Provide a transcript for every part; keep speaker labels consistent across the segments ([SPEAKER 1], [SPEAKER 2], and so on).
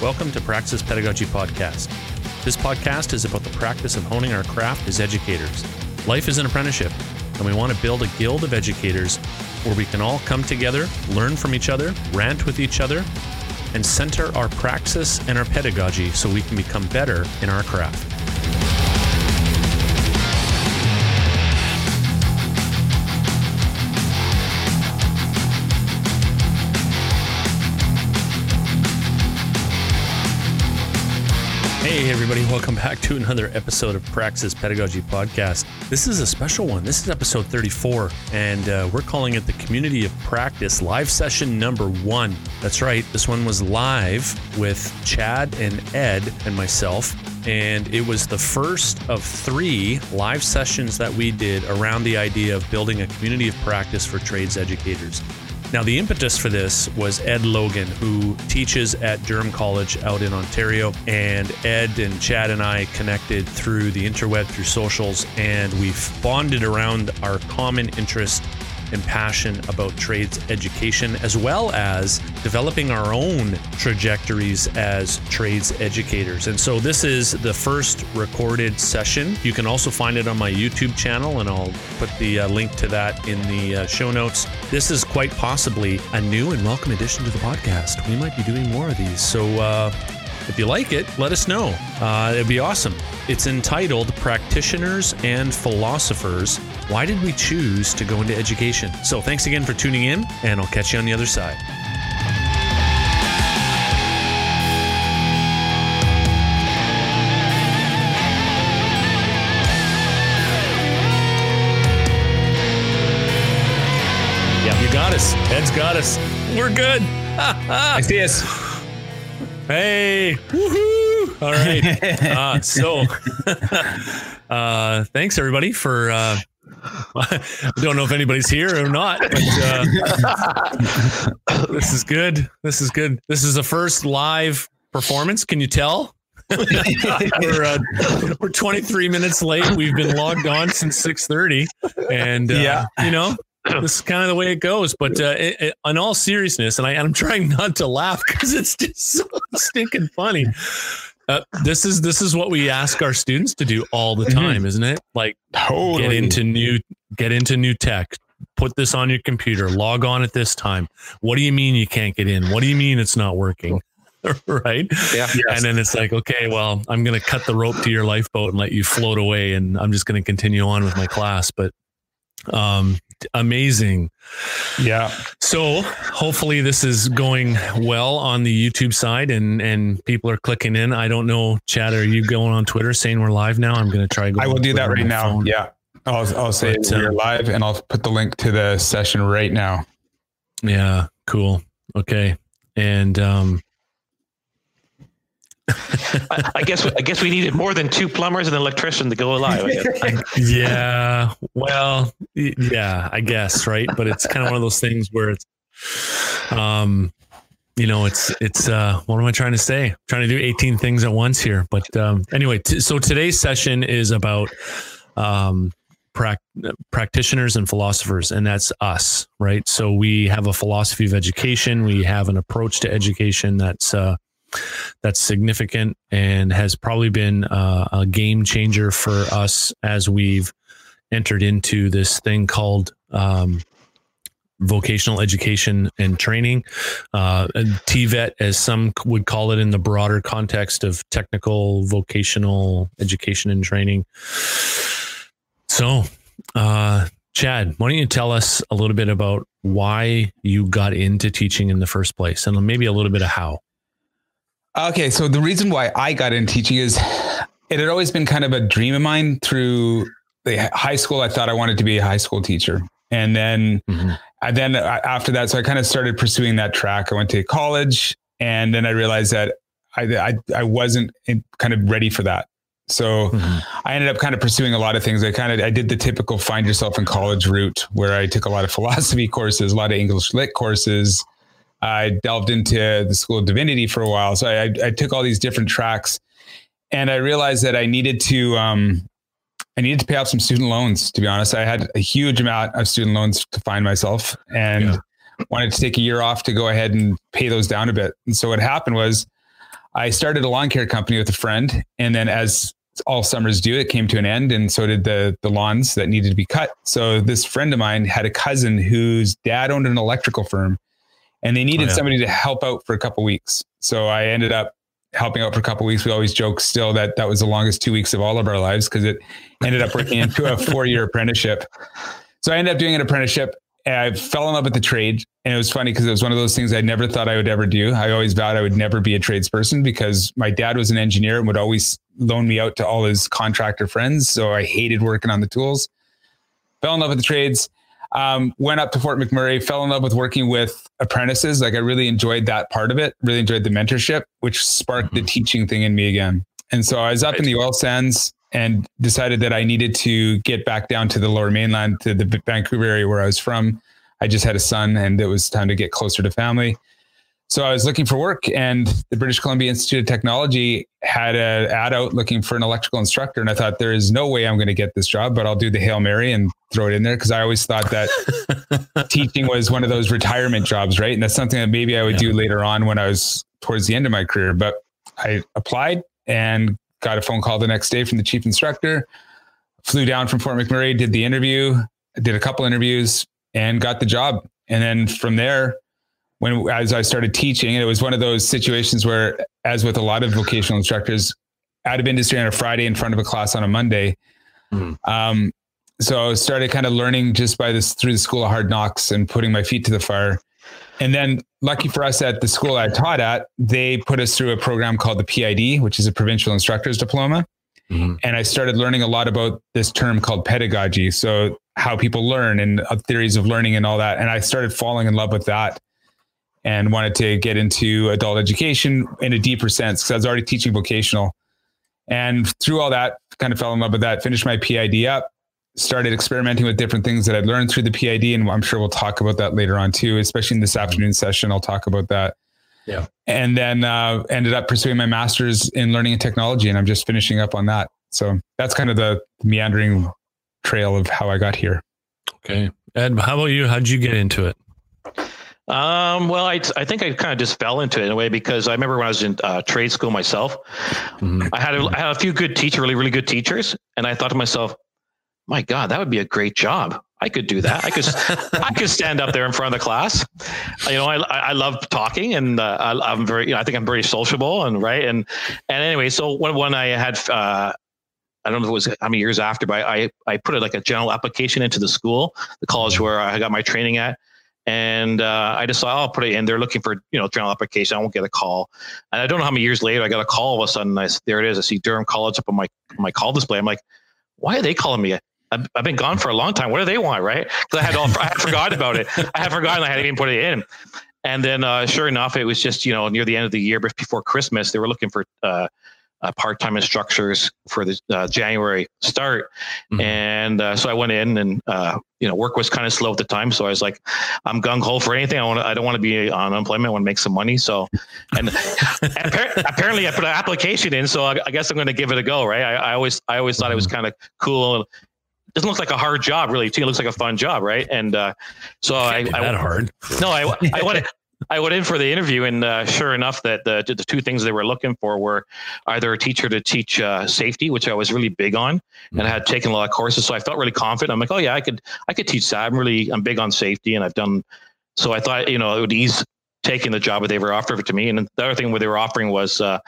[SPEAKER 1] Welcome to Praxis Pedagogy Podcast. This podcast is about the practice of honing our craft as educators. Life is an apprenticeship, and we want to build a guild of educators where we can all come together, learn from each other, rant with each other, and center our praxis and our pedagogy so we can become better in our craft. Hey, everybody, welcome back to another episode of Praxis Pedagogy Podcast. This is a special one. This is episode 34, and uh, we're calling it the Community of Practice live session number one. That's right, this one was live with Chad and Ed and myself, and it was the first of three live sessions that we did around the idea of building a community of practice for trades educators. Now, the impetus for this was Ed Logan, who teaches at Durham College out in Ontario. And Ed and Chad and I connected through the interweb, through socials, and we've bonded around our common interest and passion about trades education, as well as developing our own trajectories as trades educators. And so this is the first recorded session. You can also find it on my YouTube channel, and I'll put the uh, link to that in the uh, show notes. This is quite possibly a new and welcome addition to the podcast. We might be doing more of these. So, uh, if you like it, let us know. Uh, it'd be awesome. It's entitled Practitioners and Philosophers Why Did We Choose to Go into Education? So thanks again for tuning in, and I'll catch you on the other side. Yeah, you got us. Ed's got us. We're good.
[SPEAKER 2] I see us.
[SPEAKER 1] Hey, woohoo! All right. Uh, so, uh, thanks everybody for. Uh, I don't know if anybody's here or not, but uh, this is good. This is good. This is the first live performance. Can you tell? we're uh, we're 23 minutes late. We've been logged on since 6:30, and uh,
[SPEAKER 2] Yeah.
[SPEAKER 1] you know this is kind of the way it goes. But uh, it, it- in all seriousness, and I, I'm trying not to laugh because it's just so stinking funny. Uh, this is this is what we ask our students to do all the time, isn't it? Like
[SPEAKER 2] Totally.
[SPEAKER 1] get into new get into new tech. Put this on your computer. Log on at this time. What do you mean you can't get in? What do you mean it's not working? right?
[SPEAKER 2] Yeah.
[SPEAKER 1] And then it's like, okay, well, I'm going to cut the rope to your lifeboat and let you float away, and I'm just going to continue on with my class. But um, amazing.
[SPEAKER 2] Yeah.
[SPEAKER 1] So hopefully this is going well on the YouTube side, and and people are clicking in. I don't know, Chad, are you going on Twitter saying we're live now? I'm going to try. Go
[SPEAKER 2] I will do that right now.
[SPEAKER 1] phone.
[SPEAKER 2] Yeah. I'll, I'll say
[SPEAKER 1] But,
[SPEAKER 2] we're
[SPEAKER 1] um,
[SPEAKER 2] live and I'll put the link to the session right now.
[SPEAKER 1] Yeah, cool. Okay. And um
[SPEAKER 3] I, I guess I guess we needed more than two plumbers and an electrician to go live. I guess.
[SPEAKER 1] yeah, well, yeah, I guess, right? But it's kind of one of those things where it's um you know, it's it's uh what am I trying to say? trying to do 18 things at once here. But um anyway, t- so today's session is about um prac- practitioners and philosophers and that's us, right? So we have a philosophy of education, we have an approach to education that's uh that's significant and has probably been uh, a game changer for us as we've entered into this thing called um, vocational education and training, uh, TVET, as some would call it in the broader context of technical vocational education and training. So, uh, Chad, why don't you tell us a little bit about why you got into teaching in the first place and maybe a little bit of how?
[SPEAKER 2] Okay. So the reason why I got into teaching is it had always been kind of a dream of mine through the high school. I thought I wanted to be a high school teacher. And then, I then uh, after that, so I kind of started pursuing that track. I went to college and then I realized that I, I, I wasn't in, kind of ready for that. So I ended up kind of pursuing a lot of things. I kind of I did the typical find yourself in college route where I took a lot of philosophy courses, a lot of English lit courses. I delved into the School of Divinity for a while. So I, I took all these different tracks. and I realized that I needed to um, I needed to pay off some student loans. To be honest, I had a huge amount of student loans to find myself, and yeah. wanted to take a year off to go ahead and pay those down a bit. And so what happened was, I started a lawn care company with a friend, and then as all summers do, it came to an end, and so did the the lawns that needed to be cut. So this friend of mine had a cousin whose dad owned an electrical firm, and they needed oh, yeah. somebody to help out for a couple weeks. So I ended up helping out for a couple weeks. We always joke still that that was the longest two weeks of all of our lives because it ended up working into a four year apprenticeship. So I ended up doing an apprenticeship. And I fell in love with the trade. And it was funny because it was one of those things I never thought I would ever do. I always vowed I would never be a tradesperson because my dad was an engineer and would always loan me out to all his contractor friends. So I hated working on the tools. Fell in love with the trades. Um, went up to Fort McMurray, fell in love with working with apprentices. Like I really enjoyed that part of it, really enjoyed the mentorship, which sparked mm-hmm. the teaching thing in me again. And so I was up right. in the oil sands and decided that I needed to get back down to the lower mainland, to the Vancouver area where I was from. I just had a son and it was time to get closer to family. So I was looking for work, and the British Columbia Institute of Technology had an ad out looking for an electrical instructor. And I thought, there is no way I'm going to get this job, but I'll do the Hail Mary and throw it in there because I always thought that teaching was one of those retirement jobs, right? And that's something that maybe I would yeah. do later on when I was towards the end of my career. But I applied and got a phone call the next day from the chief instructor, flew down from Fort McMurray, did the interview, did a couple interviews, and got the job. And then from there, when as I started teaching, and it was one of those situations where, as with a lot of vocational instructors, out of industry on a Friday in front of a class on a Monday. Mm. Um, so I started kind of learning just by this through the school of hard knocks and putting my feet to the fire. And then, lucky for us at the school I taught at, they put us through a program called the PID, which is a provincial instructor's diploma. Mm-hmm. And I started learning a lot about this term called pedagogy. So, how people learn and uh, theories of learning and all that. And I started falling in love with that and wanted to get into adult education in a deeper sense because I was already teaching vocational. And through all that, kind of fell in love with that, finished my PID up, started experimenting with different things that I'd learned through the PID. And I'm sure we'll talk about that later on too, especially in this afternoon session. I'll talk about that.
[SPEAKER 1] Yeah.
[SPEAKER 2] And then uh, ended up pursuing my master's in learning and technology. And I'm just finishing up on that. So that's kind of the meandering trail of how I got here.
[SPEAKER 1] Okay. Ed, how about you? How'd you get into it?
[SPEAKER 3] Um, well, I, I think I kind of just fell into it in a way because I remember when I was in uh, trade school myself, mm-hmm. I had a, I had a few good teachers, really really good teachers, and I thought to myself, my God, that would be a great job. I could do that. I could I could stand up there in front of the class. You know, I I love talking, and uh, I, am very you know I think I'm very sociable and right and and anyway, so when when I had. Uh, I don't know if it was how many years after, but I, I put it like a general application into the school, the college mm-hmm. where I got my training at and uh, I decided I'll put it in. They're looking for you know general application. I won't get a call, and I don't know how many years later I got a call. All of a sudden, I, there it is. I see Durham College up on my my call display. I'm like, why are they calling me? I've, I've been gone for a long time. What do they want, right? Because I had all, I had forgotten about it. I had forgotten I hadn't even put it in. And then, uh, sure enough, it was just you know near the end of the year, before Christmas, they were looking for uh, uh, part-time instructors for the uh, January start. Mm-hmm. And uh, so I went in and, uh, you know, work was kind of slow at the time. So I was like, I'm gung ho for anything. I want to, I don't want to be on unemployment. I want to make some money. So, and apparently I put an application in, so I, I guess I'm going to give it a go. Right. I, I always, I always thought it was mm-hmm. kind of cool. It doesn't look like a hard job really too. It looks like a fun job. Right. And, uh, so I, I,
[SPEAKER 1] that hard.
[SPEAKER 3] No, I, I went, I went in for the interview, and uh, sure enough, that the, the two things they were looking for were either a teacher to teach uh, safety, which I was really big on, and I had taken a lot of courses, so I felt really confident. I'm like, oh yeah, I could I could teach that. I'm really I'm big on safety, and I've done. So I thought you know it would ease taking the job that they were offering to me. And the other thing what they were offering was uh,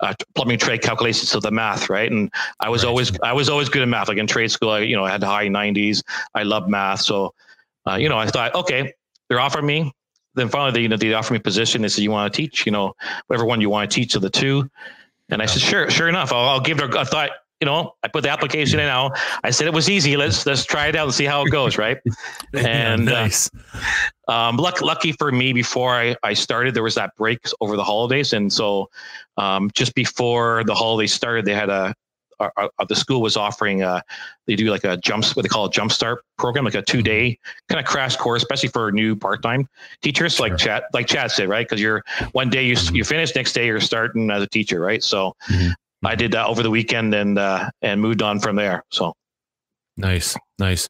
[SPEAKER 3] uh, plumbing trade calculations, so the math, right? And I was right. always I was always good at math. Like in trade school, I you know I had high 90s. I love math, so uh, you know I thought, okay, they're offering me then finally, they, you know, they offer me a position. They said, "You want to teach? You know, whatever one you want to teach of the two. And I said, "Sure, sure enough, I'll, I'll give it." A, I thought, you know, I put the application in. Now I said it was easy. Let's let's try it out and see how it goes, right? and uh, nice. uh, um, luck, lucky for me, before I, I started, there was that break over the holidays, and so um, just before the holidays started, they had a our, our, the school was offering uh, they do like a jumps what they call a jump start program like a two day kind of crash course especially for new part-time teachers sure. like Chad like Chad said right because you're one day you, mm-hmm. you finish next day you're starting as a teacher right so mm-hmm. I did that over the weekend and uh, and moved on from there. So
[SPEAKER 1] nice, nice.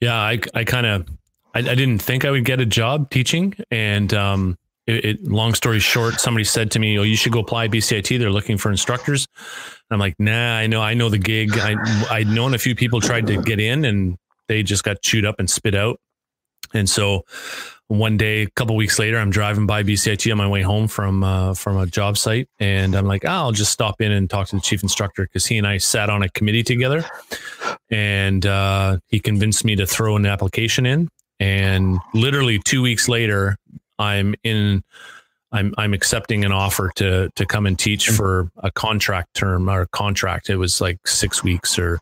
[SPEAKER 1] Yeah, I I kind of I, I, didn't think I would get a job teaching, and um, it, it, long story short, somebody said to me, "Oh, you should go apply BCIT. They're looking for instructors." And I'm like, "Nah, I know, I know the gig. I I'd known a few people tried to get in, and they just got chewed up and spit out." And so one day, a couple weeks later, I'm driving by BCIT on my way home from uh, from a job site, and I'm like, oh, I'll just stop in and talk to the chief instructor because he and I sat on a committee together, and uh, he convinced me to throw an application in. And literally two weeks later, I'm in. I'm I'm accepting an offer to to come and teach for a contract term or contract. It was like six weeks or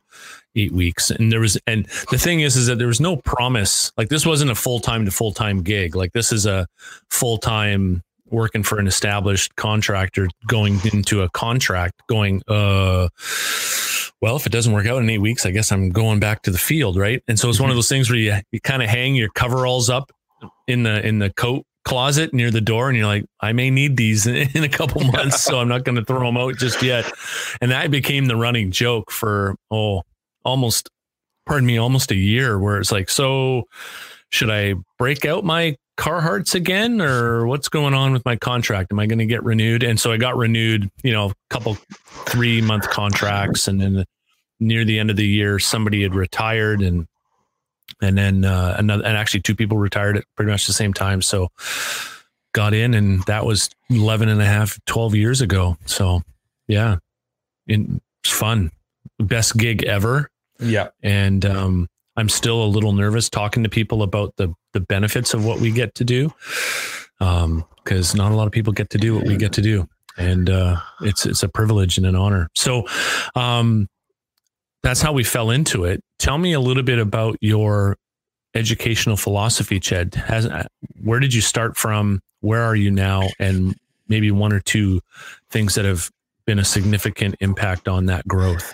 [SPEAKER 1] eight weeks, and there was and the thing is is that there was no promise. Like this wasn't a full time to full time gig. Like this is a full time working for an established contractor going into a contract going uh well if it doesn't work out in eight weeks i guess i'm going back to the field right and so it's one of mm-hmm. those things where you, you kind of hang your coveralls up in the in the coat closet near the door and you're like i may need these in a couple months so i'm not going to throw them out just yet. And that became the running joke for oh almost pardon me almost a year where it's like so should i break out my carhartts again or what's going on with my contract? Am i going to get renewed? And so i got renewed you know a couple three month contracts and then near the end of the year somebody had retired and and then uh, another and actually two people retired at pretty much the same time. So got in and that was 11 and a half 12 years ago. So yeah. It's fun. Best gig ever.
[SPEAKER 2] Yeah.
[SPEAKER 1] And um, i'm still a little nervous talking to people about the the benefits of what we get to do. Um, because not a lot of people get to do what we get to do. And uh, it's it's a privilege and an honor. So um, that's how we fell into it. Tell me a little bit about your educational philosophy, Chad. Has, where did you start from? Where are you now? And maybe one or two things that have been a significant impact on that growth.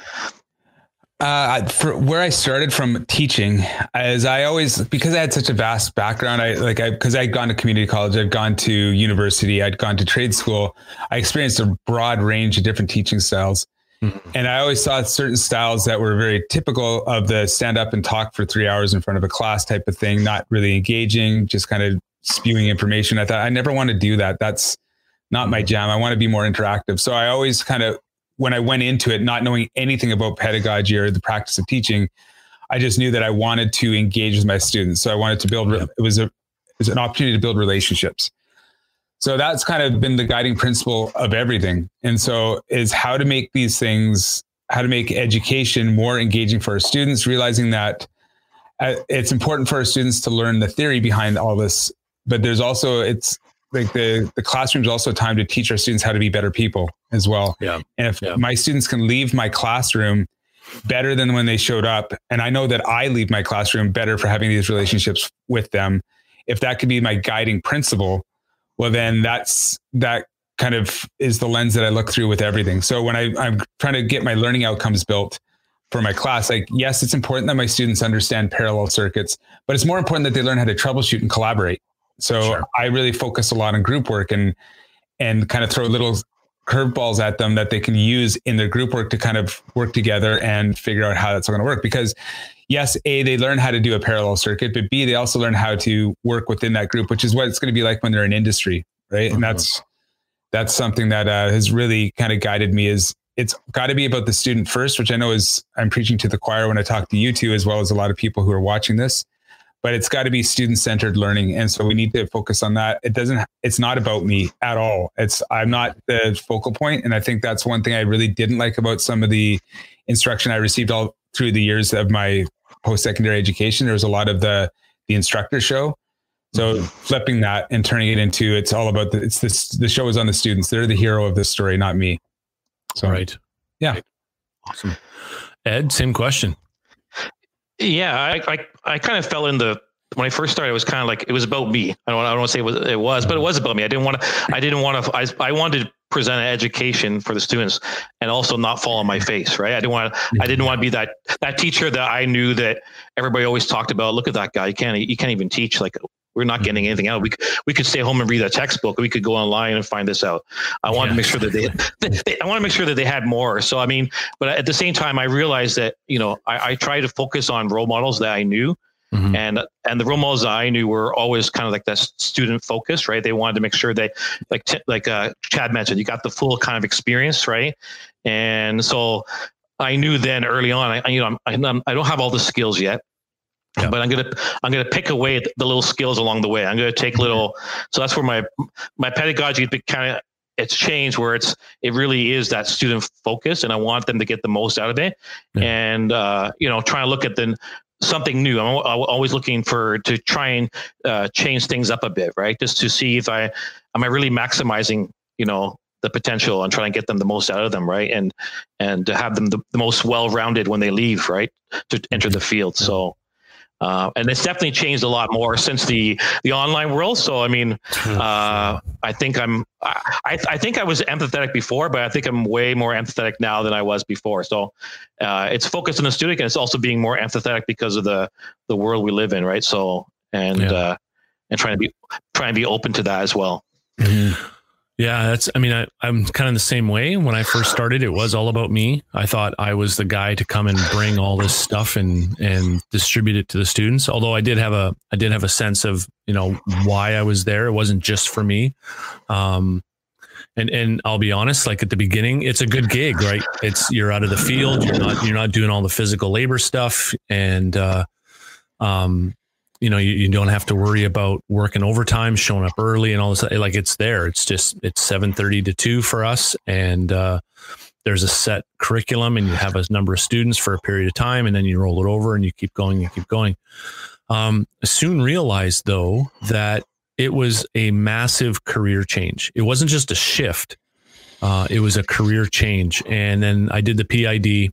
[SPEAKER 2] Uh, for where I started from teaching, as I always because I had such a vast background, I like I because I'd gone to community college, I'd gone to university, I'd gone to trade school. I experienced a broad range of different teaching styles. Mm-hmm. And I always saw certain styles that were very typical of the stand up and talk for three hours in front of a class type of thing, not really engaging, just kind of spewing information. I thought I never want to do that. That's not my jam. I want to be more interactive. So I always kind of, when I went into it, not knowing anything about pedagogy or the practice of teaching, I just knew that I wanted to engage with my students. So I wanted to build, it was a, it was an opportunity to build relationships. So that's kind of been the guiding principle of everything. And so is how to make these things, how to make education more engaging for our students, realizing that uh, it's important for our students to learn the theory behind all this, but there's also it's like the the classroom is also a time to teach our students how to be better people as well.
[SPEAKER 1] Yeah.
[SPEAKER 2] And if
[SPEAKER 1] yeah.
[SPEAKER 2] my students can leave my classroom better than when they showed up, and I know that I leave my classroom better for having these relationships with them, if that could be my guiding principle, well then that's that kind of is the lens that I look through with everything. So when I, I'm trying to get my learning outcomes built for my class, like yes, it's important that my students understand parallel circuits, but it's more important that they learn how to troubleshoot and collaborate. So sure. I really focus a lot on group work and and kind of throw little curveballs at them that they can use in their group work to kind of work together and figure out how that's going to work. Because yes, A, they learn how to do a parallel circuit, but B, they also learn how to work within that group, which is what it's going to be like when they're in industry. Right. Mm-hmm. And that's, that's something that uh, has really kind of guided me is it's got to be about the student first, which I know is I'm preaching to the choir when I talk to you two, as well as a lot of people who are watching this, but it's got to be student centered learning. And so we need to focus on that. It doesn't, it's not about me at all. It's, I'm not the focal point. And I think that's one thing I really didn't like about some of the instruction I received all through the years of my post-secondary education there was a lot of the the instructor show so mm-hmm. flipping that and turning it into it's all about the it's this the show is on the students they're the hero of this story not me
[SPEAKER 1] so right
[SPEAKER 2] yeah
[SPEAKER 1] awesome ed same question
[SPEAKER 3] yeah i i, I kind of fell in the when I first started, it was kind of like it was about me. I don't, I don't want to say it was, it was, but it was about me. I didn't want to. I didn't want to. I, I wanted to present an education for the students, and also not fall on my face. Right. I didn't want. I didn't want to be that that teacher that I knew that everybody always talked about. Look at that guy. You can't. You can't even teach like We're not getting anything out. We could, we could stay home and read a textbook. We could go online and find this out. I yeah. to make sure that they, they, I want to make sure that they had more. So I mean, but at the same time, I realized that you know I, I try to focus on role models that I knew. Mm-hmm. And and the role models I knew were always kind of like that student focused, right? They wanted to make sure they, like t- like uh, Chad mentioned, you got the full kind of experience, right? And so I knew then early on, I you know I'm, I'm, I don't have all the skills yet, yeah. but I'm gonna I'm gonna pick away at the little skills along the way. I'm gonna take little. So that's where my my pedagogy kind of it's changed where it's it really is that student focus, and I want them to get the most out of it. Yeah. And uh, you know, trying to look at the something new. I'm always looking for to try and uh, change things up a bit, right? Just to see if I am I really maximizing, you know, the potential and try and get them the most out of them, right? And and to have them the, the most well-rounded when they leave, right, to enter the field. So uh, and it's definitely changed a lot more since the the online world. So I mean, uh, I think I'm I, I think I was empathetic before, but I think I'm way more empathetic now than I was before. So uh, it's focused on the student, and it's also being more empathetic because of the the world we live in, right? So and yeah. Uh, and trying to be trying to be open to that as well.
[SPEAKER 1] Mm-hmm. Yeah, that's, I mean, I, I'm kind of the same way. When I first started, it was all about me. I thought I was the guy to come and bring all this stuff and, and distribute it to the students. Although I did have a, I did have a sense of, you know, why I was there. It wasn't just for me. Um, and, and I'll be honest, like at the beginning, it's a good gig, right? It's, you're out of the field. You're not, you're not doing all the physical labor stuff. And, uh, um, you know, you, you don't have to worry about working overtime, showing up early and all this. Like it's there. It's just, it's 730 to two for us. And, uh, there's a set curriculum and you have a number of students for a period of time and then you roll it over and you keep going and keep going. Um, soon realized though that it was a massive career change. It wasn't just a shift. Uh, it was a career change. And then I did the PID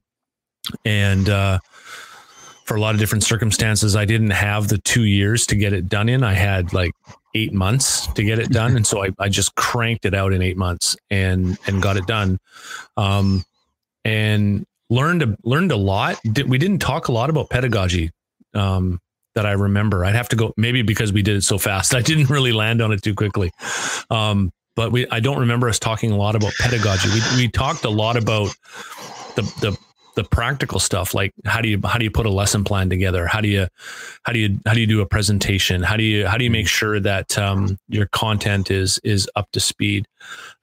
[SPEAKER 1] and, uh, for a lot of different circumstances, I didn't have the two years to get it done in. I had like eight months to get it done. And so I, I just cranked it out in eight months and, and got it done. Um, and learned, learned a lot. We didn't talk a lot about pedagogy. Um, that I remember. I'd have to go maybe because we did it so fast. I didn't really land on it too quickly. Um, but we I don't remember us talking a lot about pedagogy. We we talked a lot about the the the practical stuff like how do you how do you put a lesson plan together? How do you how do you how do you do a presentation? How do you how do you make mm-hmm. sure that um, your content is is up to speed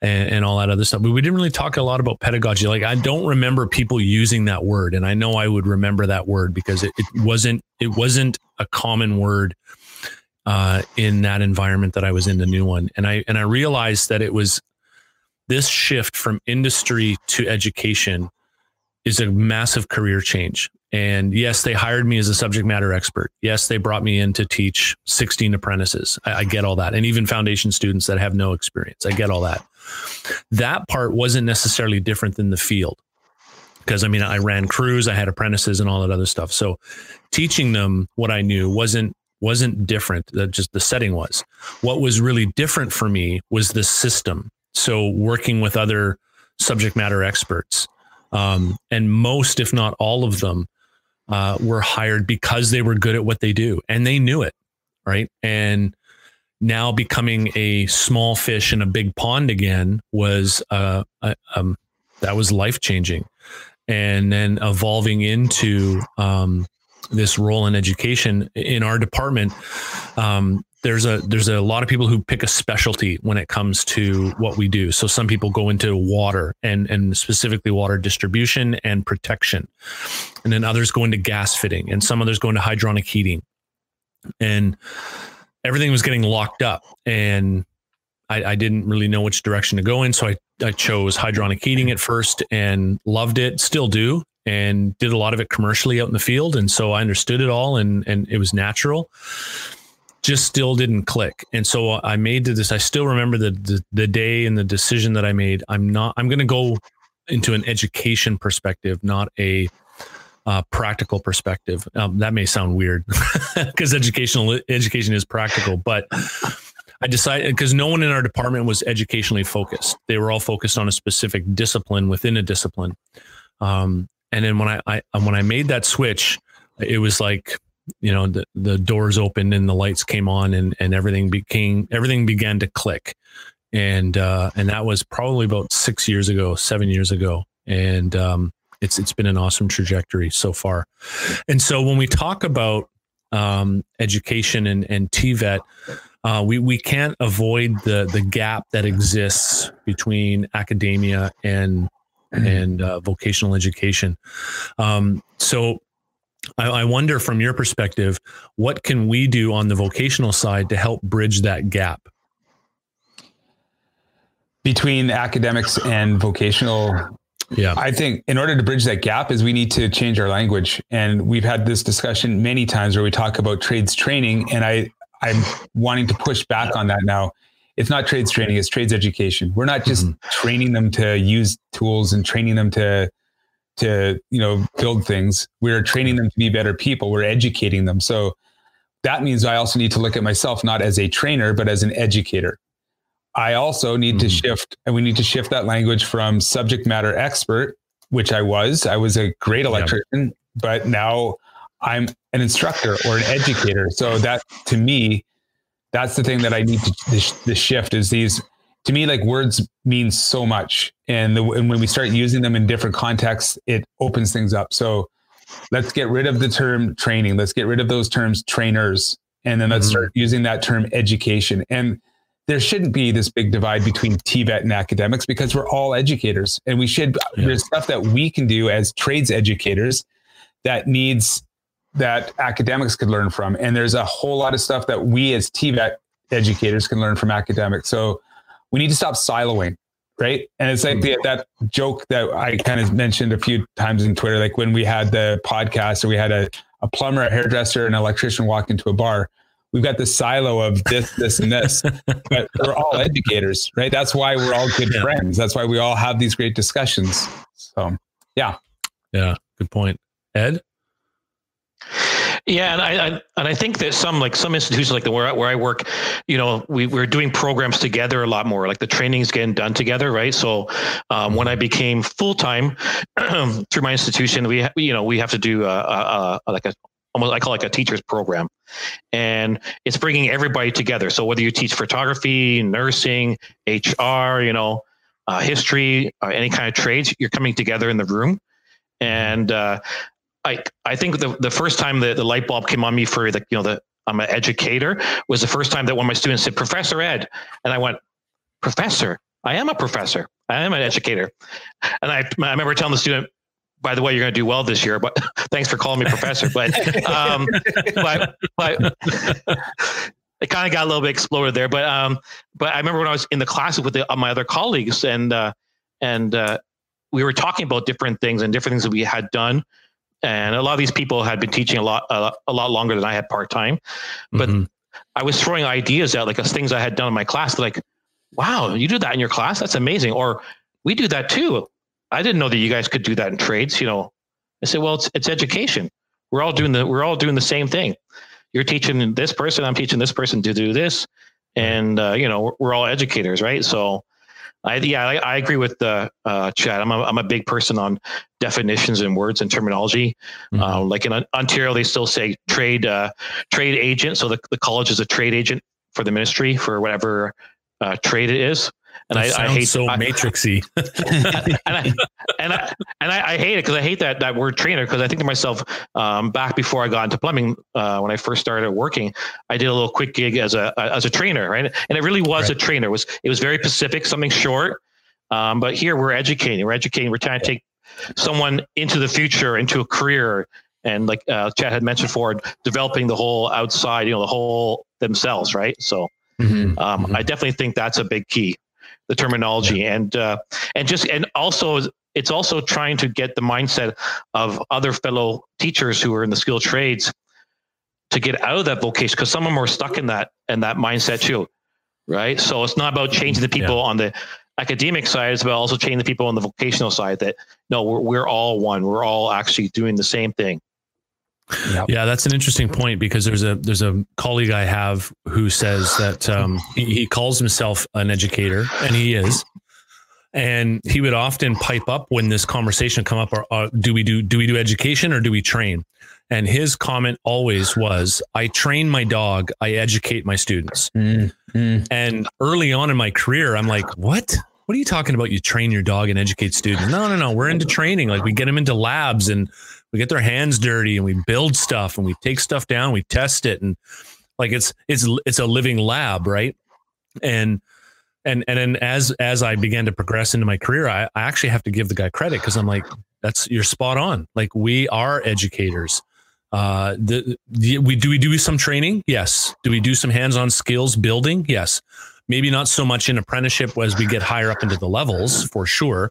[SPEAKER 1] and, and all that other stuff? But we didn't really talk a lot about pedagogy. Like i don't remember people using that word and i know i would remember that word because it, it wasn't it wasn't a common word uh, in that environment that i was in the new one. And i and i realized that it was this shift from industry to education is a massive career change. And yes, they hired me as a subject matter expert. Yes, they brought me in to teach 16 apprentices. I, I, get all that. And even foundation students that have no experience. I get all that. That part wasn't necessarily different than the field. Because I mean, I ran crews, I had apprentices and all that other stuff. So teaching them what I knew wasn't wasn't different. That just the setting was. What was really different for me was the system. So working with other subject matter experts um, and most, if not all of them, uh, were hired because they were good at what they do and they knew it. Right. And now becoming a small fish in a big pond again was, uh, uh um, that was life changing. And then evolving into, um, this role in education in our department um, there's a there's a lot of people who pick a specialty when it comes to what we do. So some people go into water and and specifically water distribution and protection, and then others go into gas fitting, and some others go into hydronic heating, and everything was getting locked up, and I, I didn't really know which direction to go in, so I I chose hydronic heating at first and loved it, still do, and did a lot of it commercially out in the field, and so I understood it all, and and it was natural just still didn't click. And so I made this. I still remember the, the, the day and the decision that I made. I'm not. I'm going to go into an education perspective, not a uh, practical perspective. Um, that may sound weird because educational education is practical, but I decided because no one in our department was educationally focused. They were all focused on a specific discipline within a discipline. Um, and then when I, I when I made that switch, it was like you know the, the doors opened and the lights came on and and everything became everything began to click. And uh and that was probably about six years ago seven years ago. And um it's it's been an awesome trajectory so far. And so when we talk about um education and and tvet uh, we we can't avoid the the gap that exists between academia and and uh, vocational education. Um, so I, I, wonder, from your perspective, what can we do on the vocational side to help bridge that gap
[SPEAKER 2] between academics and vocational?
[SPEAKER 1] Yeah,
[SPEAKER 2] I think in order to bridge that gap is we need to change our language, and we've had this discussion many times where we talk about trades training, and I I'm wanting to push back on that now it's not trades training, it's trades education. We're not just mm-hmm. training them to use tools and training them to to you know build things. We're training them to be better people. We're educating them. So that means I also need to look at myself not as a trainer but as an educator. I also need mm-hmm. to shift and we need to shift that language from subject matter expert, which I was. I was a great electrician, yeah. but now I'm an instructor or an educator. So that to me that's the thing that I need to the, the shift is these to me like words mean so much and, the, and when we start using them in different contexts it opens things up so let's get rid of the term training let's get rid of those terms trainers and then let's mm-hmm. start using that term education and there shouldn't be this big divide between TVET and academics because we're all educators and we should yeah. there's stuff that we can do as trades educators that needs that academics could learn from. And there's a whole lot of stuff that we as TVET educators can learn from academics. So we need to stop siloing, right? And it's like mm-hmm. the, that joke that I kind of mentioned a few times in Twitter, like when we had the podcast or we had a, a plumber, a hairdresser, an electrician walk into a bar. We've got the silo of this, this, and this, but we're all educators, right? That's why we're all good yeah. friends. That's why we all have these great discussions. So, yeah.
[SPEAKER 1] Yeah. Good point. Ed?
[SPEAKER 3] Yeah, and I, I, and I think that some like some institutions like the where I, where I work, you know, we we're doing programs together a lot more. Like the training's getting done together, right? So um, when I became full time through my institution, we you know we have to do a, a, a, like a almost I call it like a teacher's program, and it's bringing everybody together. So whether you teach photography, nursing, HR, you know, uh, history, uh, any kind of trades, you're coming together in the room and uh, I I think the the first time the, the light bulb came on me for the you know the I'm an educator was the first time that one of my students said Professor Ed, and I went Professor. I am a professor. I am an educator, and I I remember telling the student. By the way, you're going to do well this year, but thanks for calling me professor. But, um, but, but it kind of got a little bit exploded there. But, um, but I remember when I was in the class with the, uh, my other colleagues, and uh, and uh, we were talking about different things and different things that we had done and a lot of these people had been teaching a lot a, a lot longer than I had part time, but mm-hmm. I was throwing ideas out like as things I had done in my class, like, wow, you do that in your class? That's amazing. Or we do that too. I didn't know that you guys could do that in trades. You know, I said, well, it's it's education. We're all doing the we're all doing the same thing. You're teaching this person, I'm teaching this person to do this, and uh, you know, we're, we're all educators, right? So I, yeah, I, I, agree with the uh, Chad. I'm a, I'm a big person on definitions and words and terminology. Mm-hmm. Uh, like in Ontario, they still say trade uh, trade agent. So the, the college is a trade agent for the ministry for whatever uh, trade it is
[SPEAKER 1] and I, I, hate
[SPEAKER 3] so
[SPEAKER 1] I, matrixy.
[SPEAKER 3] and I and I and I, I hate it because I hate that that word trainer because I think to myself um, back before I got into plumbing uh, when I first started working, I did a little quick gig as a as a trainer, right? And it really was right. a trainer. It was it was very specific, something short. Um, but here we're educating. We're educating. We're trying to take someone into the future, into a career, and like uh, Chad had mentioned before, developing the whole outside, you know, the whole themselves, right? So. Mm-hmm. Um, mm-hmm. I definitely think that's a big key the terminology yeah. and uh, and just and also it's also trying to get the mindset of other fellow teachers who are in the skilled trades to get out of that vocation because some of them are stuck in that and that mindset too right so it's not about changing the people yeah. on the academic side it's about also changing the people on the vocational side that no we're, we're all one we're all actually doing the same thing
[SPEAKER 1] Yep. Yeah, that's an interesting point because there's a there's a colleague I have who says that um, he, he calls himself an educator, and he is, and he would often pipe up when this conversation come up or, uh, do we do do we do education or do we train? And his comment always was i train my dog i educate my students. Mm, mm. and early on in my career i'm like what? What are you talking about? You train your dog and educate students? No no no we're into training. Like we get them into labs and we get their hands dirty and we build stuff and we take stuff down we test it and like it's it's it's a living lab right and and and then as as I began to progress into my career, I, I actually have to give the guy credit because I'm like, that's you're spot on. Like we are educators. Uh, the, the, we do we do some training? Yes. Do we do some hands-on skills building? Yes. Maybe not so much in apprenticeship as we get higher up into the levels for sure.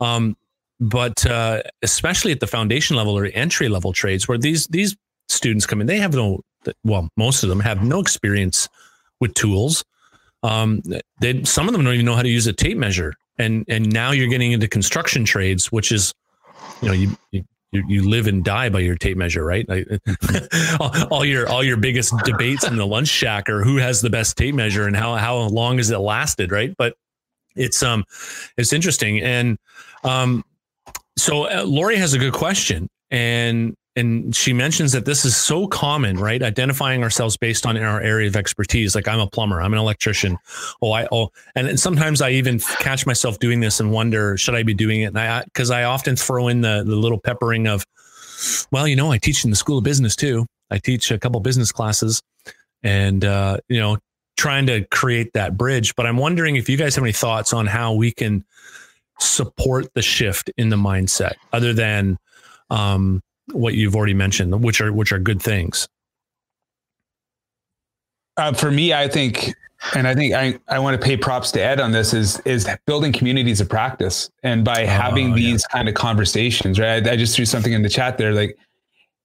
[SPEAKER 1] Um, but uh, especially at the foundation level or entry level trades, where these these students come in, they have no well, most of them have no experience with tools um, they some of them don't even know how to use a tape measure, and and now you're getting into construction trades, which is, you know, you you, you live and die by your tape measure, right? All, all, your all your biggest debates in the lunch shack are who has the best tape measure and how how long has it lasted, right? But it's um it's interesting, and um, so uh, Lori has a good question, and and she mentions that this is so common, right? Identifying ourselves based on our area of expertise. Like I'm a plumber, I'm an electrician. Oh, I oh, and sometimes I even catch myself doing this and wonder, should I be doing it? And I because I often throw in the the little peppering of, well, you know, I teach in the school of business too. I teach a couple business classes, and uh, you know, trying to create that bridge. But I'm wondering if you guys have any thoughts on how we can support the shift in the mindset, other than um, what you've already mentioned, which are which are good things?
[SPEAKER 2] Uh, for me, I think, and I think I, I want to pay props to Ed on this is is building communities of practice, and by oh, having these yeah. kind of conversations, right? I, I just threw something in the chat there, like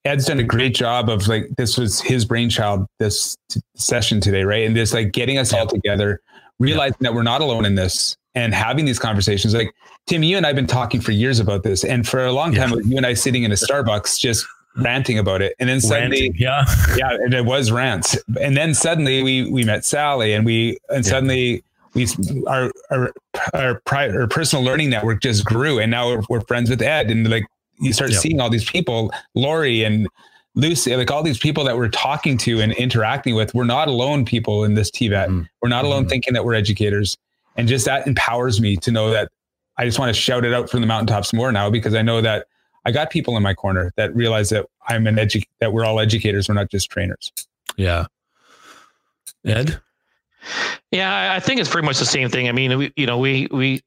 [SPEAKER 2] Ed's done a great job of like this was his brainchild this t- session today, right? And just like getting us all together, realizing yeah. that we're not alone in this, and having these conversations. Like Tim, you and I've been talking for years about this, and for a long time, yeah. you and I sitting in a Starbucks just ranting about it, and then suddenly, ranting,
[SPEAKER 1] yeah,
[SPEAKER 2] yeah, and it was rants, and then suddenly we we met Sally, and we and yeah. suddenly we our our our, pri- our personal learning network just grew, and now we're, we're friends with Ed, and like you start seeing all these people, Lori and Lucy, like all these people that we're talking to and interacting with, we're not alone people in this TVET. Mm. We're not alone mm. thinking that we're educators. And just that empowers me to know that I just want to shout it out from the mountaintops more now because I know that I got people in my corner that realize that I'm an edu- that we're all educators. We're not just trainers.
[SPEAKER 1] Yeah. Ed?
[SPEAKER 3] Yeah, I think it's pretty much the same thing. I mean, we, you know, we, we,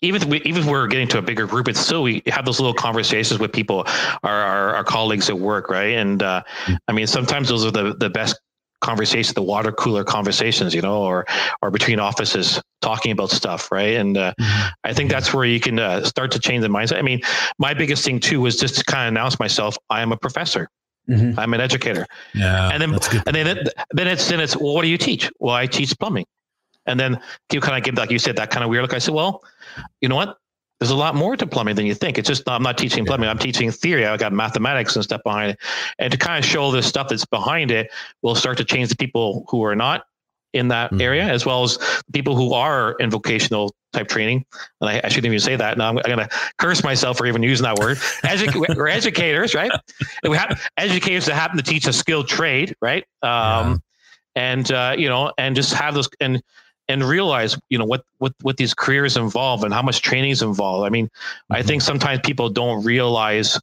[SPEAKER 3] even if we, even if we're getting to a bigger group, it's still we have those little conversations with people, our our, our colleagues at work, right? And uh, mm. I mean, sometimes those are the the best conversations, the water cooler conversations, you know, or or between offices talking about stuff, right? And uh, mm-hmm. I think that's where you can uh, start to change the mindset. I mean, my biggest thing too was just to kind of announce myself: I am a professor. Mm-hmm. I'm an educator.
[SPEAKER 1] Yeah,
[SPEAKER 3] and then and then then it's then it's well, what do you teach? Well, I teach plumbing. And then you kind of give like you said that kind of weird look. I said, well, you know what? There's a lot more to plumbing than you think. It's just I'm not teaching plumbing. Yeah. I'm teaching theory. I've got mathematics and stuff behind it, and to kind of show the stuff that's behind it will start to change the people who are not in that mm-hmm. area, as well as people who are in vocational type training. And I, I shouldn't even say that. Now I'm, I'm going to curse myself for even using that word. Edu- we're educators, right? And we have educators that happen to teach a skilled trade, right? Um, yeah. And uh, you know, and just have those and and realize you know what what what these careers involve and how much training is involved i mean mm-hmm. i think sometimes people don't realize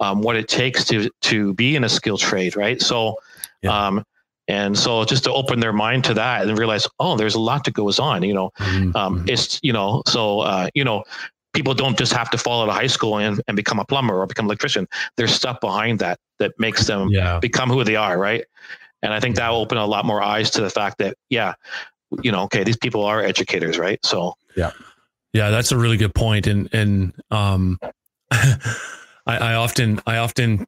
[SPEAKER 3] um, what it takes to to be in a skilled trade right so yeah. um and so just to open their mind to that and realize oh there's a lot that goes on you know mm-hmm. um mm-hmm. it's you know so uh you know people don't just have to fall out of high school and, and become a plumber or become an electrician there's stuff behind that that makes them yeah. become who they are right and I think that will open a lot more eyes to the fact that, yeah, you know, okay, these people are educators, right? So
[SPEAKER 1] yeah, yeah, that's a really good point. And and um, I, I often I often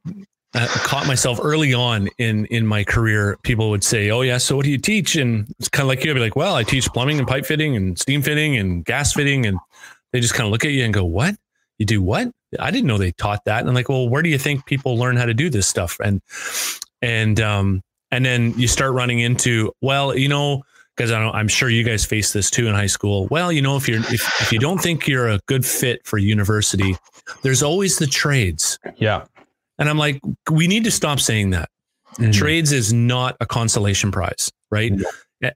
[SPEAKER 1] uh, caught myself early on in in my career. People would say, "Oh yeah, so what do you teach?" And it's kind of like you would be like, "Well, I teach plumbing and pipe fitting and steam fitting and gas fitting," and they just kind of look at you and go, "What? You do what?" I didn't know they taught that. And I'm like, "Well, where do you think people learn how to do this stuff?" And and um and then you start running into, well, you know, because I'm sure you guys face this too in high school. Well, you know, if you're if, if you don't think you're a good fit for university, there's always the trades.
[SPEAKER 2] Yeah.
[SPEAKER 1] And I'm like, we need to stop saying that. Mm-hmm. Trades is not a consolation prize, right?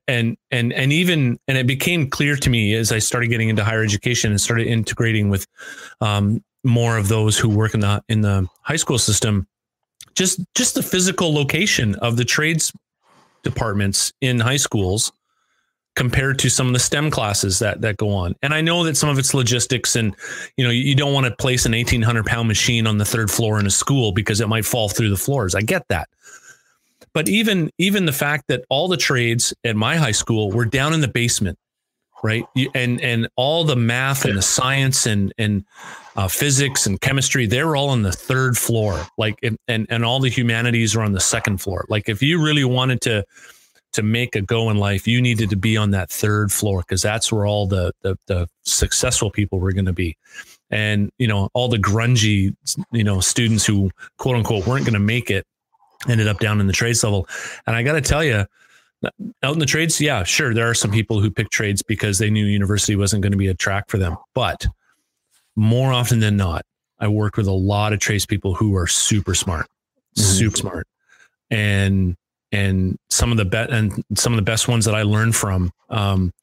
[SPEAKER 1] And and and even and it became clear to me as I started getting into higher education and started integrating with um, more of those who work in the in the high school system. Just just the physical location of the trades departments in high schools compared to some of the STEM classes that that go on. And I know that some of it's logistics, and you know you don't want to place an eighteen hundred pound machine on the third floor in a school because it might fall through the floors. I get that, but even even the fact that all the trades at my high school were down in the basement, right? And and all the math and the science and and uh, physics and chemistry, they're all on the third floor. Like and and all the humanities are on the second floor. Like if you really wanted to to make a go in life, you needed to be on that third floor because that's where all the, the, the successful people were going to be. And, you know, all the grungy, you know, students who quote unquote weren't going to make it ended up down in the trades level. And I got to tell you, out in the trades, yeah, sure. There are some people who pick trades because they knew university wasn't going to be a track for them. But more often than not, I worked with a lot of trades people who are super smart, mm-hmm. super smart. And and some of the best and some of the best ones that I learned from um,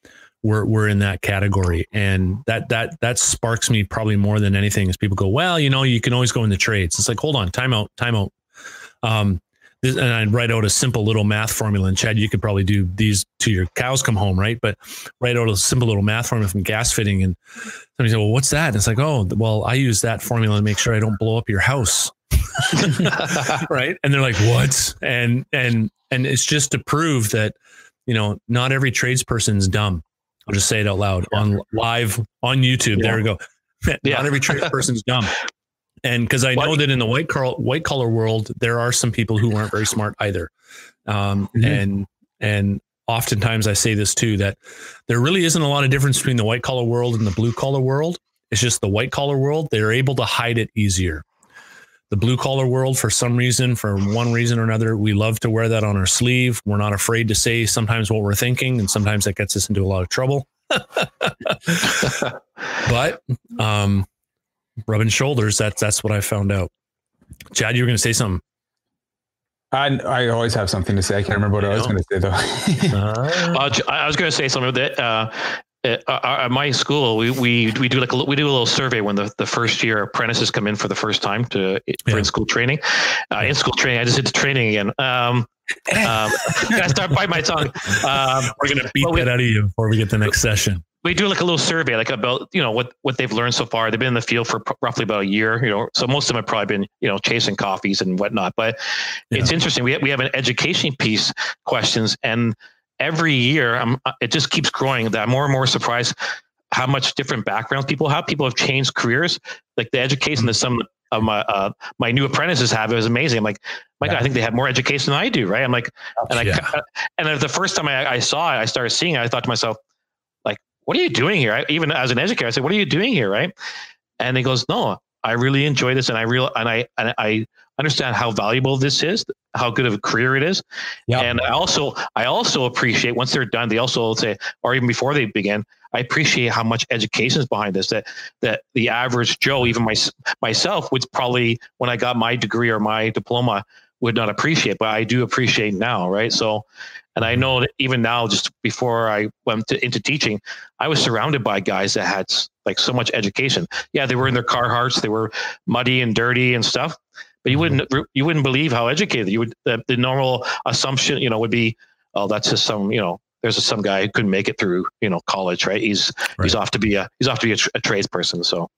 [SPEAKER 1] were were in that category, and that that that sparks me probably more than anything. Is people go, well, you know, you can always go in the trades. It's like, hold on, time out, time out. Um, this, and I'd write out a simple little math formula. And Chad, you could probably do these to your cows come home, right? But write out a simple little math formula from gas fitting. And somebody said, well, what's that? And it's like, oh, well, I use that formula to make sure I don't blow up your house. right. And they're like, what? And, and and it's just to prove that you know not every tradesperson's dumb i'll just say it out loud yeah. on live on youtube yeah. there we go yeah. not every tradesperson's dumb and because i know that in the white collar white collar world there are some people who aren't very smart either um, mm-hmm. and and oftentimes i say this too that there really isn't a lot of difference between the white collar world and the blue collar world it's just the white collar world they're able to hide it easier the blue collar world for some reason, for one reason or another, we love to wear that on our sleeve. We're not afraid to say sometimes what we're thinking, and sometimes that gets us into a lot of trouble. but um, rubbing shoulders, that's that's what I found out. Chad, you were going to say something.
[SPEAKER 2] I, I always have something to say. I can't remember what I, I was going to say though.
[SPEAKER 3] uh, I was going to say something that uh, at, uh, uh, at my school, we, we we do like a, we do a little survey when the, the first year apprentices come in for the first time to for yeah. in school training. Uh, in school training, I just did the training again. Um, um, I start biting my tongue. Um,
[SPEAKER 1] We're gonna beat that out of you before we get the next session.
[SPEAKER 3] We do like a little survey, like about you know what what they've learned so far. They've been in the field for roughly about a year, you know. So most of them have probably been you know chasing coffees and whatnot. But yeah. it's interesting. We we have an education piece questions and every year I'm, uh, it just keeps growing that I'm more and more surprised how much different backgrounds people have. People have changed careers. Like the education that some of my uh, my new apprentices have it was amazing. I'm like, my yeah. God, I think they have more education than I do, right? I'm like, and yeah. I and the first time I, I, saw it, I started seeing it. I thought to myself, like, what are you doing here? I, even as an educator, I said, what are you doing here, right? And he goes, no, I really enjoy this, and I real and I and I understand how valuable this is, how good of a career it is. Yep. And I also I also appreciate once they're done, they also say, or even before they begin, I appreciate how much education is behind this. That that the average Joe, even my, myself, would probably when I got my degree or my diploma would not appreciate, but I do appreciate now, right? So, and I know that even now, just before I went to, into teaching, I was surrounded by guys that had like so much education. Yeah, they were in their Carhartts, they were muddy and dirty and stuff, but you wouldn't you wouldn't believe how educated you would. The, the normal assumption, you know, would be, oh, that's just some, you know, there's just some guy who couldn't make it through, you know, college, right? He's right. he's off to be a he's off to be a, a tradesperson. So.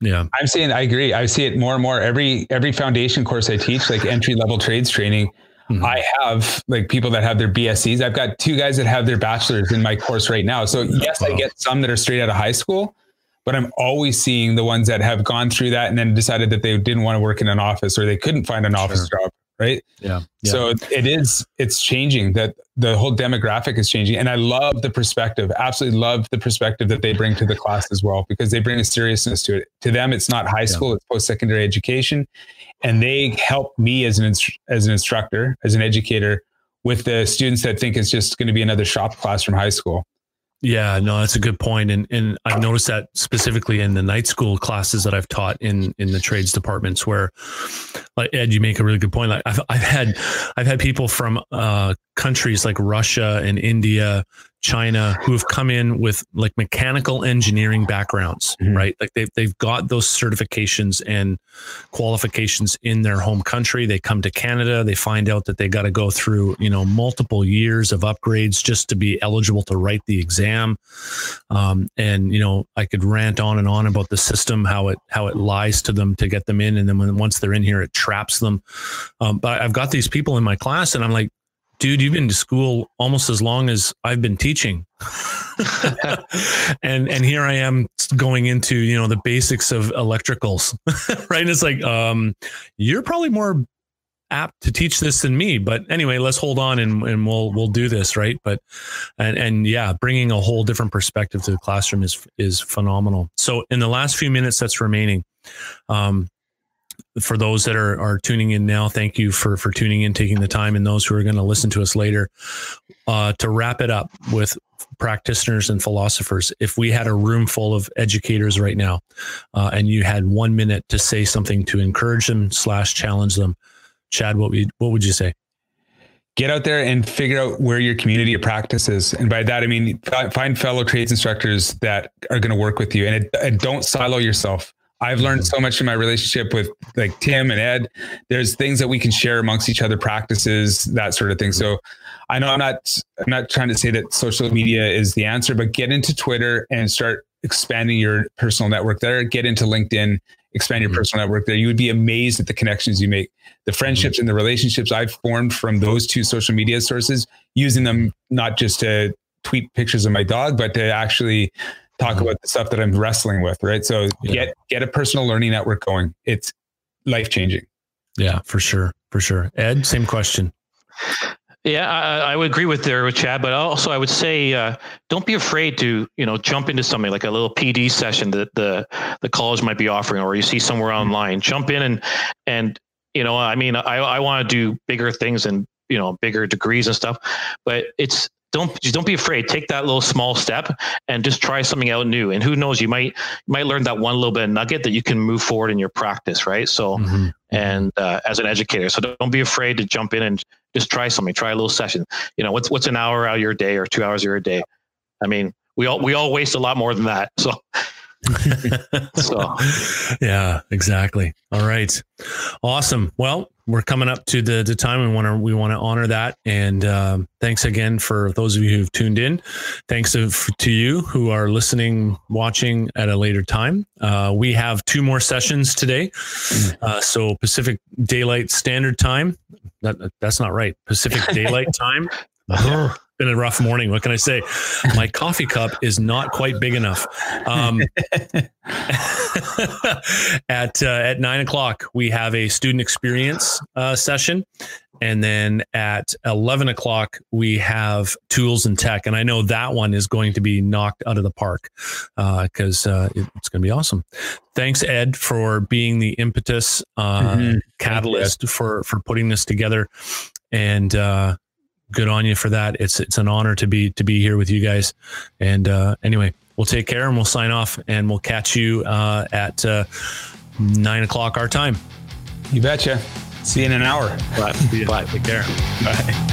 [SPEAKER 2] Yeah, I'm saying I agree. I see it more and more every every foundation course I teach, like entry level trades training. Mm-hmm. I have like people that have their BSCs. I've got two guys that have their bachelors in my course right now. So yes, I get some that are straight out of high school, but I'm always seeing the ones that have gone through that and then decided that they didn't want to work in an office or they couldn't find an office sure. job. Right.
[SPEAKER 1] Yeah. yeah.
[SPEAKER 2] So it is, it's changing that the whole demographic is changing. And I love the perspective, absolutely love the perspective that they bring to the class as well, because they bring a seriousness to it. To them, it's not high school, yeah. it's post secondary education. And they help me as an, as an instructor, as an educator with the students that think it's just going to be another shop class from high school.
[SPEAKER 1] Yeah, no, that's a good point, and and I've noticed that specifically in the night school classes that I've taught in in the trades departments, where, like Ed, you make a really good point. Like I've I've had I've had people from uh, countries like Russia and India, China who have come in with like mechanical engineering backgrounds, mm-hmm. right? Like they've, they've got those certifications and qualifications in their home country. They come to Canada, they find out that they got to go through, you know, multiple years of upgrades just to be eligible to write the exam. Um, and, you know, I could rant on and on about the system, how it, how it lies to them to get them in. And then when, once they're in here, it traps them. Um, but I've got these people in my class and I'm like, dude, you've been to school almost as long as I've been teaching. and and here I am going into, you know, the basics of electricals. right. And it's like, um, you're probably more apt to teach this than me. But anyway, let's hold on and, and we'll we'll do this, right? But and and yeah, bringing a whole different perspective to the classroom is is phenomenal. So in the last few minutes that's remaining, um, for those that are are tuning in now, thank you for for tuning in, taking the time, and those who are going to listen to us later. Uh, to wrap it up with practitioners and philosophers, if we had a room full of educators right now, uh, and you had one minute to say something to encourage them slash challenge them, Chad, what would what would you say?
[SPEAKER 2] Get out there and figure out where your community of practice is, and by that I mean find fellow trades instructors that are going to work with you, and, it, and don't silo yourself I've learned so much in my relationship with like Tim and Ed. There's things that we can share amongst each other, practices, that sort of thing. So I know I'm not I'm not trying to say that social media is the answer, but get into Twitter and start expanding your personal network there. Get into LinkedIn, expand your mm-hmm. personal network there. You would be amazed at the connections you make, the friendships mm-hmm. and the relationships I've formed from those two social media sources, using them not just to tweet pictures of my dog, but to actually talk mm-hmm. about the stuff that I'm wrestling with, right? So yeah. get get a personal learning network going. It's life changing.
[SPEAKER 1] Yeah, for sure, for sure. Ed, same question.
[SPEAKER 3] Yeah, I, I, would agree with there with Chad, but also I would say uh, don't be afraid to you know jump into something like a little PD session that the the college might be offering, or you see somewhere mm-hmm. online. Jump in and and you know, I mean, I I want to do bigger things and you know bigger degrees and stuff, but it's don't just don't be afraid. Take that little small step and just try something out new. And who knows, you might you might learn that one little bit of nugget that you can move forward in your practice, right? So, mm-hmm. and uh, as an educator, so don't be afraid to jump in and just try something. Try a little session. You know, what's what's an hour out of your day or two hours of your day? I mean, we all we all waste a lot more than that. So.
[SPEAKER 1] so yeah exactly all right awesome well we're coming up to the, the time. We want to we want to honor that. And um, thanks again for those of you who've tuned in. Thanks to, to you who are listening watching at a later time. Uh, we have two more sessions today. Uh, so pacific daylight standard time that, that's not right. Pacific daylight time been a rough morning. What can I say? My coffee cup is not quite big enough. Um, at uh, at nine o'clock, we have a student experience uh, session, and then at eleven o'clock, we have tools and tech. And I know that one is going to be knocked out of the park because uh, uh it's going to be awesome. Thanks, Ed, for being the impetus uh, mm-hmm. catalyst for for putting this together. And uh, good on you for that. It's it's an honor to be to be here with you guys. And uh, anyway, we'll take care and we'll sign off and we'll catch you uh, at uh, nine o'clock our time.
[SPEAKER 2] You betcha. See you in an hour.
[SPEAKER 1] Bye. Bye. Take care. Bye.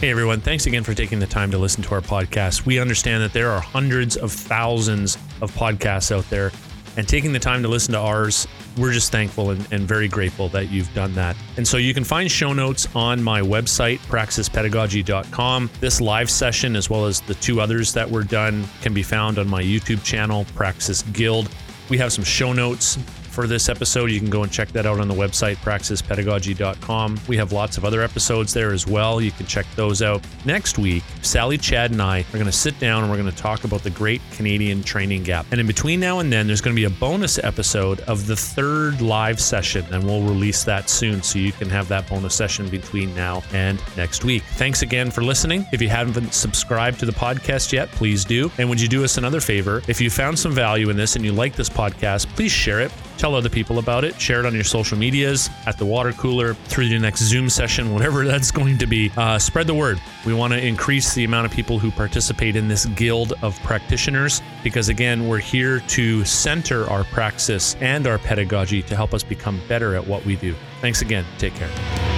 [SPEAKER 1] Hey everyone, thanks again for taking the time to listen to our podcast. We understand that there are hundreds of thousands of podcasts out there and taking the time to listen to ours. We're just thankful and, and, very grateful that you've done that. And so you can find show notes on my website, praxispedagogy.com. This live session, as well as the two others that were done, can be found on my YouTube channel, Praxis Guild. We have some show notes for this episode. You can go and check that out on the website, praxispedagogy.com. We have lots of other episodes there as well. You can check those out. Next week, Sally, Chad, and I are going to sit down and we're going to talk about the Great Canadian Training Gap. And in between now and then, there's going to be a bonus episode of the third live session, and we'll release that soon so you can have that bonus session between now and next week. Thanks again for listening. If you haven't subscribed to the podcast yet, please do. And would you do us another favor? If you found some value in this and you like this podcast, please share it tell other people about it, share it on your social medias, at the water cooler, through the next Zoom session, whatever that's going to be. Uh, spread the word. We want to increase the amount of people who participate in this guild of practitioners because, again, we're here to center our praxis and our pedagogy to help us become better at what we do. Thanks again. Take care.